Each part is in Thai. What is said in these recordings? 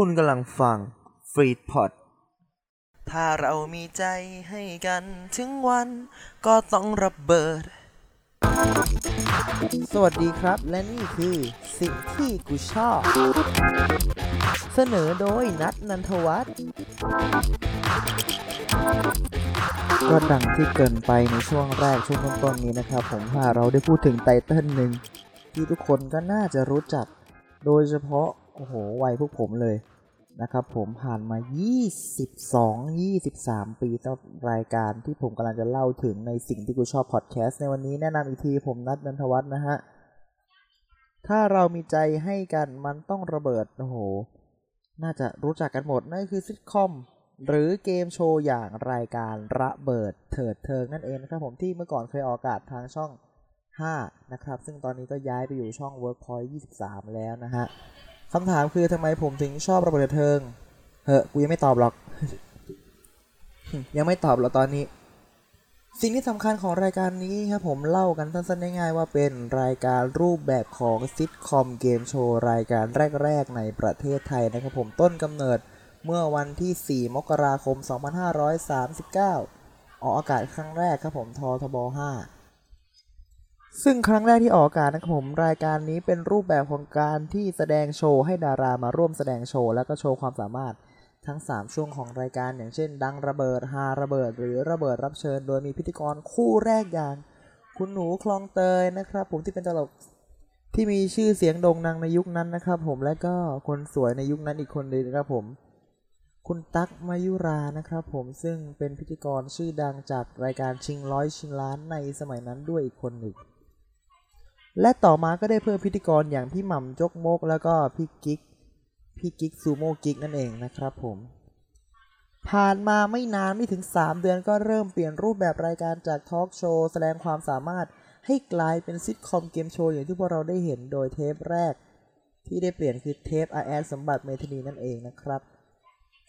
คุณกำลังฟังฟรีดพอดถ้าเรามีใจให้กันถึงวันก็ต้องระเบิด สวัสดีครับและนี่คือสิ่งที่กูชอบ เสนอโดยนัทนันทวัฒน์ก็ดังที่เกรินไปในช่วงแรกช่วงต้นๆนี้นะครับ ผมว่าเราได้พูดถึงไตเติ้ลหนึ่งที่ทุกคนก็น่าจะรู้จัก โดยเฉพาะ โอ้โหวัยพวกผมเลยนะครับผมผ่านมา 22 23 ปีต่อรายการที่ผมกำลังจะเล่าถึงในสิ่งที่กูชอบพอดแคสต์ในวันนี้แนะนำอีกทีผมนัดนันทวัฒน์นะฮะ ถ้าเรามีใจให้กันมันต้องระเบิด โอ้โห น่าจะรู้จักกันหมด นั่นคือซิทคอม หรือเกมโชว์อย่างรายการระเบิดเถิดเทิงนั่นเองนะครับผมที่เมื่อก่อนเคยออกอากาศทางช่อง 5 นะครับ ซึ่งตอนนี้ก็ย้ายไปอยู่ช่อง Workpoint 23 แล้วนะฮะ คำถามคือทำไมผมถึงชอบระเบิดเทิงเฮ้กูยังไม่ตอบหรอก ยังไม่ตอบหรอกตอนนี้ สิ่งที่สำคัญของรายการนี้ครับผมเล่ากันสั้นๆง่ายๆว่าเป็นรายการรูปแบบของซิทคอมเกมโชว์รายการแรกๆในประเทศไทยนะครับผมต้นกำเนิดเมื่อวันที่ 4 มกราคม 2539 ออกอากาศครั้งแรกครับผมททบ 5 ซึ่งครั้งแรกที่ออกอากาศนะครับผมรายการนี้เป็นรูปแบบของการที่แสดงโชว์ให้ดารามาร่วมแสดงโชว์แล้วก็โชว์ความสามารถทั้ง 3 ช่วงของรายการอย่างเช่น ดังระเบิดฮาระเบิด หรือระเบิดรับเชิญ โดยมีพิธีกรคู่แรกอย่าง คุณหนูคลองเตยนะครับ ผมที่เป็นตลกที่มีชื่อเสียงโด่งดังในยุคนั้นนะครับ ผมและก็คนสวยในยุคนั้นอีกคนหนึงนะครับผม คุณตั๊กมายุรานะครับ ผมซึ่งเป็นพิธีกรชื่อดังจากรายการชิงร้อยชิงล้านในสมัยนั้นด้วยอีกคนหนึ่ง และต่อมาก็ได้เพิ่มพิธีกรอย่างพี่หม่ำจ๊กมก แล้วก็พี่กิ๊กพี่กิ๊กซูโม่กิ๊กนั่นเองนะครับผมผ่านมาไม่นานไม่ถึง 3 เดือนก็เริ่มเปลี่ยนรูปแบบรายการจากทอล์กโชว์แสดงความสามารถให้กลายเป็นซิทคอมเกมโชว์อย่างที่พวกเราได้เห็นโดยเทปแรก ที่ได้เปลี่ยนคือเทปอาแอ๊ดสมบัติเมธนีนั่นเองนะครับ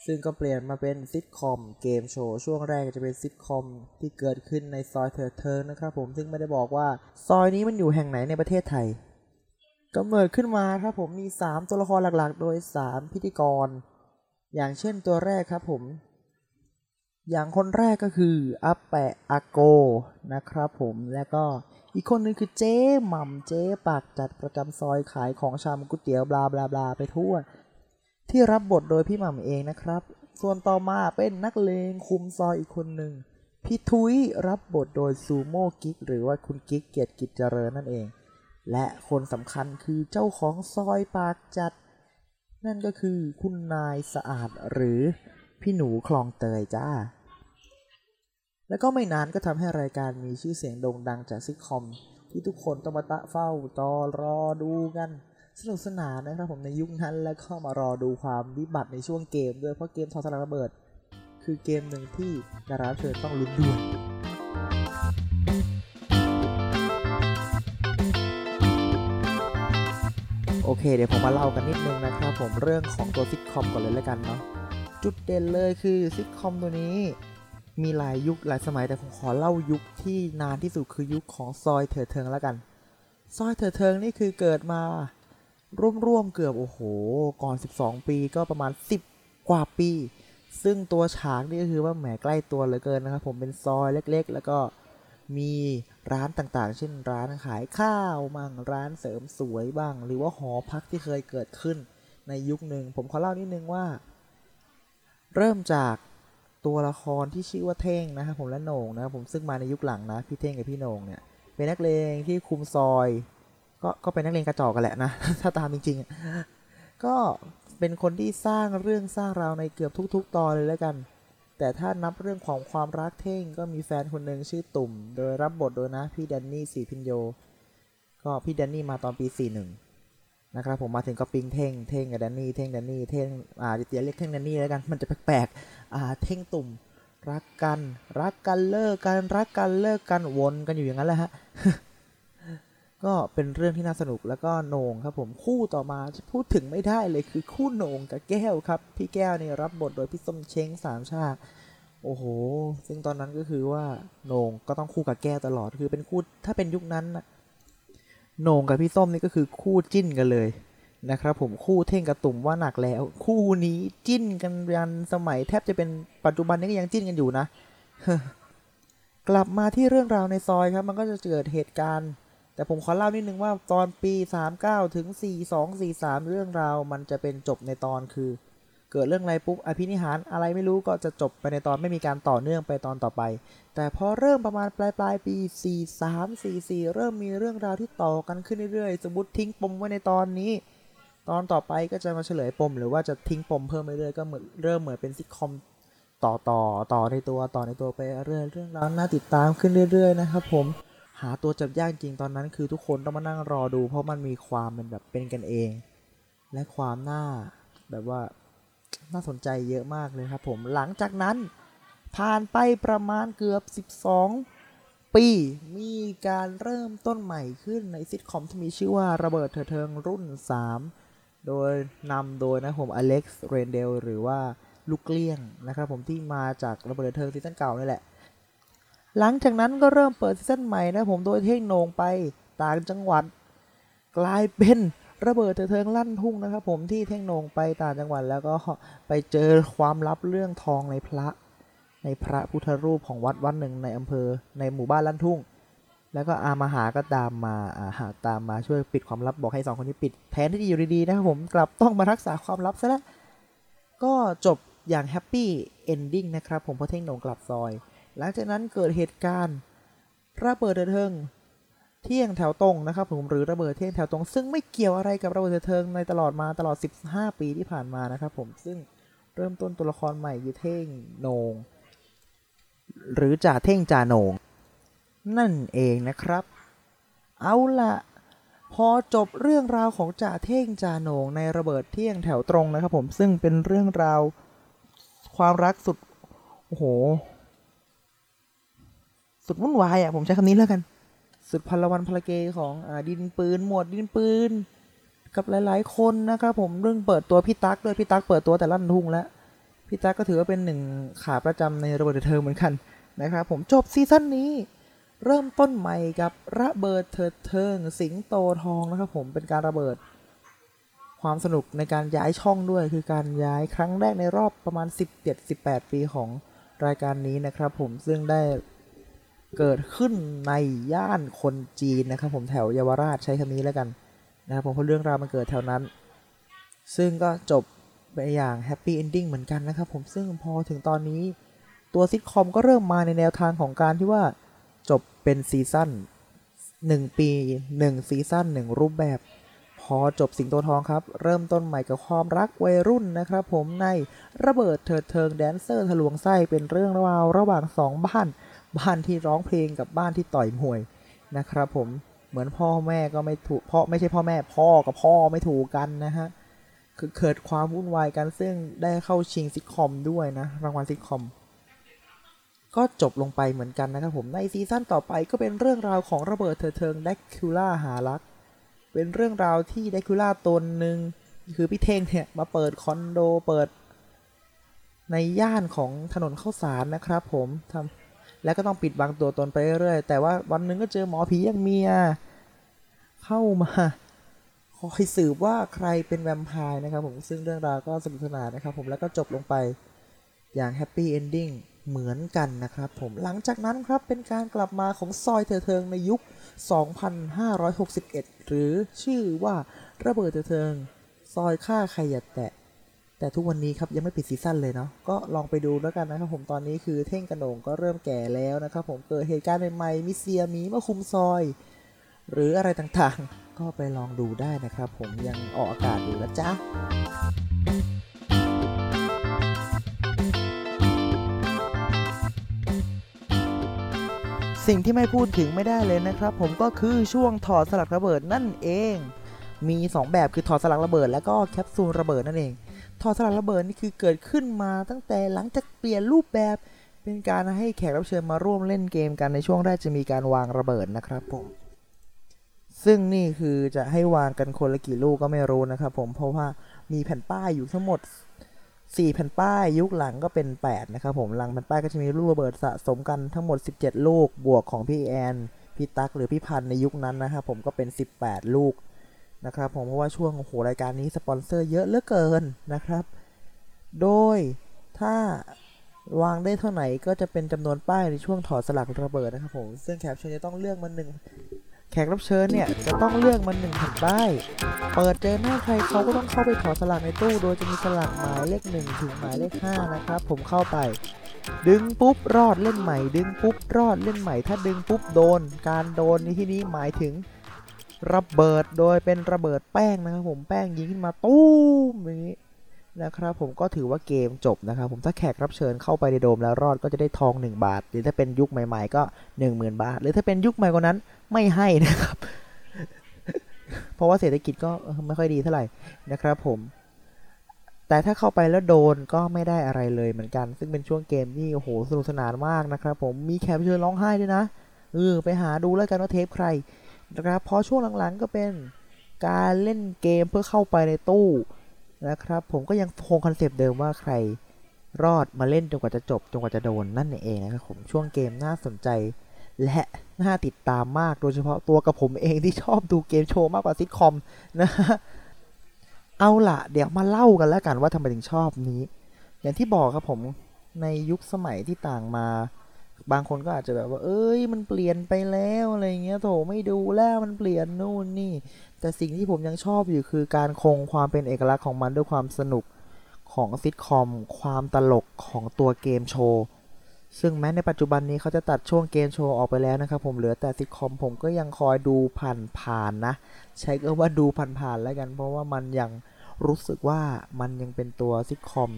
ซึ่งก็เปลี่ยนมาเป็นซิทคอมเกมโชว์ช่วงแรกจะเป็นซิทคอมที่เกิดขึ้นในซอยเถิดเทิงนะครับผมซึ่งไม่ได้บอกว่าซอยนี้มันอยู่แห่งไหนในประเทศไทยกำเนิดขึ้นมาครับผมมี 3 ตัวละครหลักๆ โดย 3 พิธีกร อย่างเช่นตัวแรกครับผม อย่างคนแรกก็คืออาแปะอาโกนะครับผมแล้วก็อีกคนนึงคือเจ๊หม่ำเจ๊ปากจัดประจำซอยขายของชำก๋วยเตี๋ยวบลาบลาบลาไปทั่ว ที่รับบทโดยพี่หม่ำเองนะครับ ส่วนต่อมาเป็นนักเลงคุมซอยอีกคนหนึ่งพี่ทุยรับบทโดยซูโม่กิ๊กหรือว่าคุณกิ๊กเกียรติกิจเจริญนั่นเอง และคนสำคัญคือเจ้าของซอยปากจัด นั่นก็คือคุณนายสะอาดหรือพี่หนูคลองเตยจ้า แล้วก็ไม่นานก็ทำให้รายการมีชื่อเสียงโด่งดังจากซิทคอม ที่ทุกคนต้องมาตะเฝ้าตอรอดูกัน สนุกสนานนะครับผมในยุคนั้นแล้วก็มารอดูความวิบัติในช่วงเกมด้วยเพราะเกมทอสลักระเบิด คือเกมหนึ่งที่ดาราเชิญต้องลุ้นด้วยโอเค เดี๋ยวผมมาเล่ากันนิดนึงนะครับผมเรื่องของตัวซิทคอมก่อนเลยแล้วกันเนาะจุดเด่นเลยคือซิทคอมตัวนี้มีหลายยุคหลายสมัยแต่ผมขอเล่ายุคที่นานที่สุดคือยุคของซอยเถิดเทิงแล้วกัน ซอยเถิดเทิงนี่คือเกิดมา ร่วมๆเกือบโอ้โห ก่อน 12 ปีก็ประมาณ 10 กว่าปี ซึ่งตัวฉากนี่ก็คือว่าแหมใกล้ตัวเหลือเกินนะครับ ผมเป็นซอยเล็กๆ แล้วก็มีร้านต่างๆ เช่นร้านขายข้าวบ้างร้านเสริมสวยบ้าง หรือว่าหอพักที่เคยเกิดขึ้นในยุคหนึ่ง ผมขอเล่านิดนึงว่า เริ่มจากตัวละครที่ชื่อว่าเท่งนะครับผมและโหน่งนะครับผมซึ่งมาในยุคหลังนะพี่เท่งกับพี่โหน่งเนี่ยเป็นนักเลงที่คุมซอย ก็ก็เป็นนักเลงกระจอกกันแหละนะ ถ้าตามจริงๆ ก็เป็นคนที่สร้างเรื่องสร้างราวในเกือบทุก ๆ ตอนเลยแล้วกัน แต่ถ้านับเรื่องของความรักเท่งก็มีแฟนคนหนึ่งชื่อตุ่ม โดยรับบทโดยนะพี่แดนนี่สีพินโย ก็พี่แดนนี่มาตอนปี 41 นะครับผมมาถึงก็ปิงเท่งเท่งกับแดนนี่เท่งแดนนี่เท่งอ่าเดี๋ยวเรียกเท่งแดนนี่แล้วกันมันจะแปลกๆอ่าเท่งตุ่มรักกัน รักกันเลิกกันรักกันเลิกกันวนกันอยู่อย่างนั้นแหละฮะ ก็เป็นเรื่องที่น่าสนุกแล้วก็โหนงครับผมคู่ต่อมาพูดถึงไม่ได้เลยคือคู่โหนงกับแก้วครับ พี่แก้วเนี่ยรับบทโดยพี่ส้มเช้งสามชาติโอ้โห ซึ่งตอนนั้นก็คือว่าโหนงก็ต้องคู่กับแก้วตลอดคือเป็นคู่ถ้าเป็นยุคนั้นโหนงกับพี่ส้มนี่ก็คือคู่จิ้นกันเลยนะครับผมคู่เท่งกับตุ่มว่าหนักแล้ว คู่นี้จิ้นกันยันสมัยแทบจะเป็นปัจจุบันนี้ก็ยังจิ้นกันอยู่นะ กลับมาที่เรื่องราวในซอยครับ มันก็จะเกิดเหตุการณ์ แต่ผมขอเล่านิดนึงว่าตอนปี 39 ถึง 42 43 เรื่องราวมันจะเป็นจบในตอนคือ เกิดเรื่องอะไรปุ๊บอภินิหารอะไรไม่รู้ก็จะจบไปในตอนไม่มีการต่อเนื่องไปตอนต่อไป แต่พอเริ่มประมาณปลายปลายปี 43 44 เริ่มมีเรื่องราวที่ต่อกันขึ้นเรื่อยๆ สมมติทิ้งปมไว้ในตอนนี้ ตอนต่อไปก็จะมาเฉลยปม หรือว่าจะทิ้งปมเพิ่มไปเรื่อยๆก็เหมือนเริ่มเหมือนเป็นซิทคอมต่อต่อต่อในตัวต่อในตัวไปเรื่อยเรื่องราวน่าติดตามขึ้นเรื่อย ๆ นะครับผมาตัวจับยากจริงตอนนั้น คือทุกคนต้องมานั่งรอดู เพราะมันมีความเป็นแบบเป็นกันเอง และความน่าแบบว่าน่าสนใจเยอะมากเลยครับผมหลังจากนั้นผ่านไปประมาณเกือบ 12 ปี มีการเริ่มต้นใหม่ขึ้นในซิทคอมที่มีชื่อว่าระเบิดเถิดเทิงรุ่น 3 โดยนำโดยนะผมอเล็กซ์เรนเดลหรือว่าลูกเลี้ยงนะครับผมที่มาจากระเบิดเถิดเทิงซีซั่นเก่านี่แหละ หลังจากนั้นก็เริ่มเปิดซีซั่นใหม่นะผมโดยเท่งโหน่งไปต่างจังหวัด กลายเป็นระเบิดเถิดเทิงลั่นทุ่งนะครับผมที่เท่งโหน่งไปต่างจังหวัดแล้วก็ไปเจอความลับเรื่องทองในพระ ในพระพุทธรูปของวัดวัดหนึ่งในอำเภอในหมู่บ้านลั่นทุ่ง แล้วก็อามาหาก็ตามมาอาหาตามมาช่วยปิดความลับบอกให้สองคนนี้ปิดแทนที่จะอยู่ดีๆนะครับผมกลับต้องมารักษาความลับซะแล้วก็จบอย่างแฮปปี้เอนดิ้งนะครับผมเพราะเท่งโหนงกลับซอย หลังจากนั้นเกิดเหตุการณ์ระเบิดเถิดเทิงเที่ยงแถวตรงนะครับผมหรือระเบิดเที่ยงแถวตรง ซึ่งไม่เกี่ยวอะไรกับระเบิดเถิดเทิงในตลอดมาตลอด 15 ปีที่ผ่านมานะครับผมซึ่งเริ่มต้นตัวละครใหม่คือเท่งโหนงหรือจ่าเท่งจ่าโหนงนั่นเองนะครับ เอาละพอจบเรื่องราวของจ่าเท่งจ่าโหนงในระเบิดเที่ยงแถวตรงนะครับผมซึ่งเป็นเรื่องราวความรักสุดโอ้โห สุดวุ่นวายอะผมใช้คำนี้แล้วกัน สุดพลวันพลเกของอ่าดินปืน หมวดดินปืน กับหลาย ๆ คนนะครับผมเรื่องเปิดตัวพี่ตั๊กด้วยพี่ตั๊กเปิดตัวแต่ลั่นทุ่งแล้วพี่ตั๊กก็ถือว่าเป็นหนึ่งขาประจำในระเบิดเทิงเหมือนกันนะครับผมจบซีซั่นนี้ เริ่มต้นใหม่กับระเบิดเถิดเทิง สิงโตทองนะครับผมเป็นการระเบิด ความสนุกในการย้ายช่องด้วย คือการย้ายครั้งแรกในรอบประมาณ 17-18 ปีของรายการนี้นะครับผมซึ่งได้ เกิดขึ้นในย่านคนจีนนะครับ ผมแถวเยาวราชใช้คำนี้แล้วกันนะครับผมเพราะเรื่องราวมันเกิดแถวนั้น ซึ่งก็จบไปอย่าง happy ending เหมือนกันนะครับผมซึ่งพอถึงตอนนี้ตัวซิทคอมก็เริ่มมาในแนวทางของการที่ว่าจบเป็นซีซั่น1 ปี 1 ซีซั่น1 รูปแบบ พอจบสิงโตทองครับ เริ่มต้นใหม่กับความรักวัยรุ่นนะครับผมในระเบิดเถิดเทิงแดนเซอร์ทะลวงไส้เป็นเรื่องราวระหว่างสองบ้าน บ้านที่ร้องเพลงกับบ้านที่ต่อยมวยนะครับผมเหมือนพ่อแม่ก็ไม่ถูกพ่อไม่ใช่พ่อแม่พ่อกับพ่อไม่ถูกกันนะฮะคือเกิดความวุ่นวายกันซึ่งได้เข้าชิงซิทคอมด้วยนะรางวัลซิทคอม ก็จบลงไปเหมือนกันนะครับผมในซีซั่นต่อไปก็เป็นเรื่องราวของระเบิดเถิดเทิงแดกคิล่าหารัก เป็นเรื่องราวที่แดกคิล่าตนหนึ่งคือพี่เท่งเนี่ยมาเปิดคอนโดเปิด ในย่านของถนนข้าวสารนะครับผมทำ แล้วก็ต้องปิดบังตัวตนไปเรื่อยๆ แต่ว่าวันหนึ่งก็เจอหมอผีอย่างเมีย เข้ามาคอยสืบว่าใครเป็นแวมไพร์นะครับผมซึ่งเรื่องราวก็สนุกสนานนะครับผมแล้วก็จบลงไปอย่าง happy ending เหมือนกันนะครับผมหลังจากนั้นครับเป็นการกลับมาของซอยเถิดเทิงในยุค 2561 หรือชื่อว่าระเบิดเถิดเทิง ซอยฆ่าใครอย่าแตะ แต่ทุกวันนี้ครับยังไม่ปิดซีซั่นเลยเนาะก็ลองไปดูแล้วกันนะครับผมตอนนี้คือเท่งกะโหน่งก็เริ่มแก่แล้วนะครับผมเกิดเหตุการณ์ใหม่ๆมิเซียมีมาคุมซอย หรืออะไรต่างๆ ก็ไปลองดูได้นะครับผมยังออกอากาศอยู่นะจ๊ะสิ่งที่ไม่พูดถึงไม่ได้เลยนะครับ ผมก็คือช่วงถอดสลักระเบิดนั่นเอง มี 2 แบบคือถอดสลักระเบิด แล้วก็แคปซูลระเบิดนั่นเอง ถอสลักระเบิดนี่คือเกิดขึ้นมาตั้งแต่หลังจากเปลี่ยนรูปแบบเป็นการให้แขกรับเชิญมาร่วมเล่นเกมกันในช่วงแรกจะมีการวางระเบิดนะครับผมซึ่งนี่คือจะให้วางกันคนละกี่ลูกก็ไม่รู้นะครับผมเพราะว่ามีแผ่นป้ายอยู่ทั้งหมด4แผ่นป้ายยุคหลังก็เป็น 8 นะครับผมหลังแผ่นป้ายก็จะมีลูกระเบิดสะสมกันทั้งหมด 17 ลูกบวกของพี่แอนพี่ตั๊กหรือพี่พันในยุคนั้นนะครับผมก็เป็น 18 ลูก นะครับผมเพราะว่าช่วงโอ้โหรายการนี้สปอนเซอร์เยอะเหลือเกินนะครับ โดยถ้าวางได้เท่าไหร่ก็จะเป็นจำนวนป้ายในช่วงถอดสลักระเบิดนะครับผมซึ่งแขกรับเชิญจะต้องเลือกมันหนึ่งแขกรับเชิญเนี่ยจะต้องเลือกมันหนึ่งแผ่นป้ายเปิดเจอหน้าใครเขาก็ต้องเข้าไปถอดสลักในตู้ โดยจะมีสลักหมายเลขหนึ่งถึงหมายเลขห้านะครับผมเข้าไป ดึงปุ๊บรอดเล่นใหม่ ดึงปุ๊บรอดเล่นใหม่ ถ้าดึงปุ๊บโดน การโดนในที่นี้หมายถึง ระเบิดโดยเป็นระเบิดแป้งนะครับผมแป้งยิงขึ้นมาตู้มอย่างนี้นะครับผมก็ถือว่าเกมจบนะครับผมถ้าแขกรับเชิญเข้าไปในโดมแล้วรอดก็จะได้ทอง 1 บาท หรือถ้าเป็นยุคใหม่ๆก็ 10,000 บาท หรือถ้าเป็นยุคใหม่กว่านั้นไม่ให้นะครับ เพราะว่าเศรษฐกิจก็ไม่ค่อยดีเท่าไหร่นะครับผม แต่ถ้าเข้าไปแล้วโดนก็ไม่ได้อะไรเลยเหมือนกัน ซึ่งเป็นช่วงเกมที่โอ้โหสนุกสนานมากนะครับผมมีแขกรับเชิญร้องไห้ด้วยนะเออไปหาดูแล้วกันว่าเทปใคร นะครับเพราะช่วงหลังๆก็เป็นการเล่นเกมเพื่อเข้าไปในตู้นะครับ ผมก็ยังคงคอนเซปต์เดิมว่าใครรอดมาเล่นจนกว่าจะจบจนกว่าจะโดนนั่นเองนะครับผมช่วงเกมน่าสนใจ และน่าติดตามมากโดยเฉพาะตัวกับผมเองที่ชอบดูเกมโชว์มากกว่าซิทคอมนะฮะเอาล่ะ เดี๋ยวมาเล่ากันแล้วกันว่าทำไมถึงชอบนี้ อย่างที่บอกครับผมในยุคสมัยที่ต่างมา บางคนก็อาจจะแบบว่า เอ้ย มันเปลี่ยนไปแล้วอะไรเงี้ยโถไม่ดูแล้วมันเปลี่ยนนู่นนี่ แต่สิ่งที่ผมยังชอบอยู่คือการคงความเป็นเอกลักษณ์ของมันด้วยความสนุกของซิทคอม ความตลกของตัวเกมโชว์ ซึ่งแม้ในปัจจุบันนี้เขาจะตัดช่วงเกมโชว์ออกไปแล้วนะครับผมเหลือแต่ซิทคอมผมก็ยังคอยดูผ่านๆนะ ใช้ก็ว่าดูผ่านๆแล้วกัน เพราะว่ามันยังรู้สึกว่ามันยังเป็นตัวซิทคอม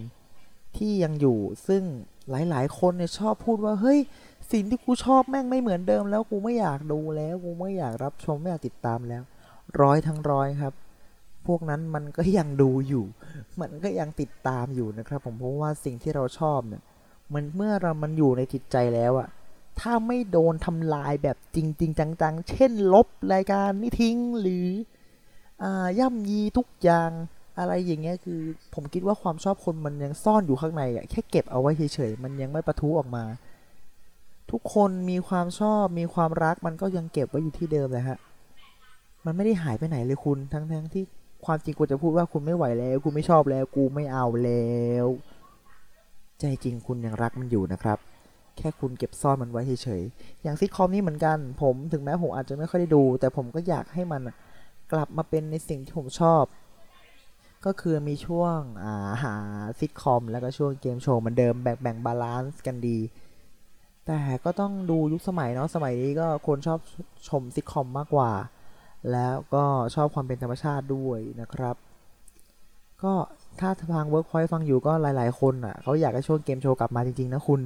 ที่ยังอยู่ซึ่ง หลาย ๆ คนเนี่ยชอบพูดว่าเฮ้ยสิ่งที่กูชอบแม่งไม่เหมือนเดิมแล้วกูไม่อยากดูแล้วกูไม่อยากรับชมไม่อยากติดตามแล้ว ร้อยทั้งร้อยครับ พวกนั้นมันก็ยังดูอยู่ มันก็ยังติดตามอยู่นะครับผมเพราะว่าสิ่งที่เราชอบเนี่ยมันเมื่อเรามันอยู่ในจิตใจแล้วอะถ้าไม่โดนทำลายแบบจริง ๆ จัง ๆ เช่นลบรายการนี้ทิ้งหรืออ่าย่ำยีทุกอย่าง อะไรอย่างเงี้ยคือ ผมคิดว่าความชอบคนมันยังซ่อนอยู่ข้างในอะแค่เก็บเอาไว้เฉยๆมันยังไม่ประทุออกมา ทุกคนมีความชอบมีความรักมันก็ยังเก็บไว้อยู่ที่เดิมเลยฮะมันไม่ได้หายไปไหนเลยคุณทั้งๆที่ความจริงกูจะพูดว่าคุณไม่ไหวแล้วกูไม่ชอบแล้วกูไม่เอาแล้ว ใจจริงคุณยังรักมันอยู่นะครับ แค่คุณเก็บซ่อนมันไว้เฉยๆอย่างซิทคอมนี่เหมือนกัน ผมถึงแม้ผมอาจจะไม่ค่อยได้ดู แต่ผมก็อยากให้มันกลับมาเป็นในสิ่งที่ผมชอบ ก็คือมีช่วงอ่าหาซิทคอม แล้วก็ช่วงเกมโชว์เหมือนเดิมแบ่งแบ่ง balance กันดี แต่ก็ต้องดูยุคสมัยเนาะสมัยนี้ก็คนชอบชมซิทคอมมากกว่า แล้วก็ชอบความเป็นธรรมชาติด้วยนะครับ ก็ถ้าทางเวิร์กพอยฟังอยู่ก็หลาย ๆ คนอะเขาอยากให้ช่วงเกมโชว์กลับมาจริง ๆ นะคุณ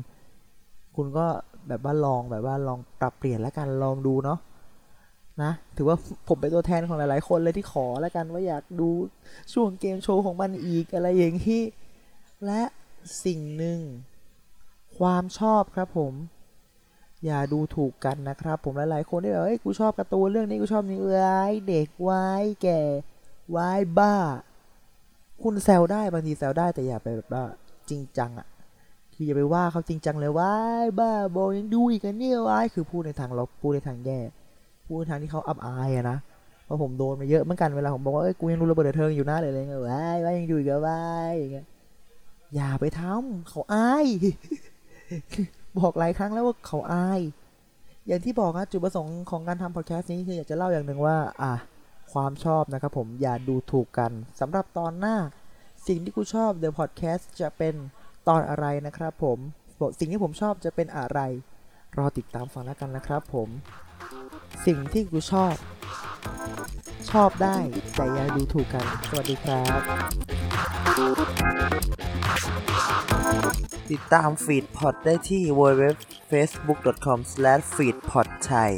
คุณก็แบบว่าลองแบบว่าลองปรับเปลี่ยนแล้วกันลองดูเนาะ นะถือว่าผมเป็นตัวแทนของหลาย ๆ คนเลยที่ขอแล้วกันว่าอยากดูช่วงเกมโชว์ของมันอีกอะไรอย่างที่และสิ่งหนึ่ง ความชอบครับผม อย่าดูถูกกันนะครับ ผมหลาย ๆ คนที่แบบเอ้ยกูชอบการ์ตูนเรื่องนี้กูชอบนี่เอ้ยเด็กวายแก่วายบ้า คุณแซวได้บางทีแซวได้แต่อย่าไปแบบว่าจริงจังอะคืออย่าไปว่าเขาจริงจังเลยวายบ้าบอยังดูอีกกันเนี่ยวายคือพูดในทางลบพูดในทางแย่ พูดทางที่เขาอับอายอะนะเพราะผมโดนมาเยอะเหมือนกันเวลาผมบอกว่าเอ้ยกูยังดูระเบิดเทิงอยู่นะเลยอะไรเงี้ยว้ายว้ายยังดูอีกแล้วว้ายอย่างเงี้ยอย่าไปทำเขาอาย บอกหลายครั้งแล้วว่าเขาอาย อย่างที่บอกนะจุดประสงค์ของการทำพอดแคสต์นี้คืออยากจะเล่าอย่างหนึ่งว่า อะความชอบนะครับผมอย่าดูถูกกันสำหรับตอนหน้า สิ่งที่กูชอบ The Podcast จะเป็นตอนอะไรนะครับผมสิ่งที่ผมชอบจะเป็นอะไร รอติดตามฟังแล้วกันนะครับผม สิ่งที่กูชอบ ชอบได้แต่อย่าดูถูกกัน สวัสดีครับ ติดตามฟีดพอดได้ที่ www.facebook.com/feedpodthai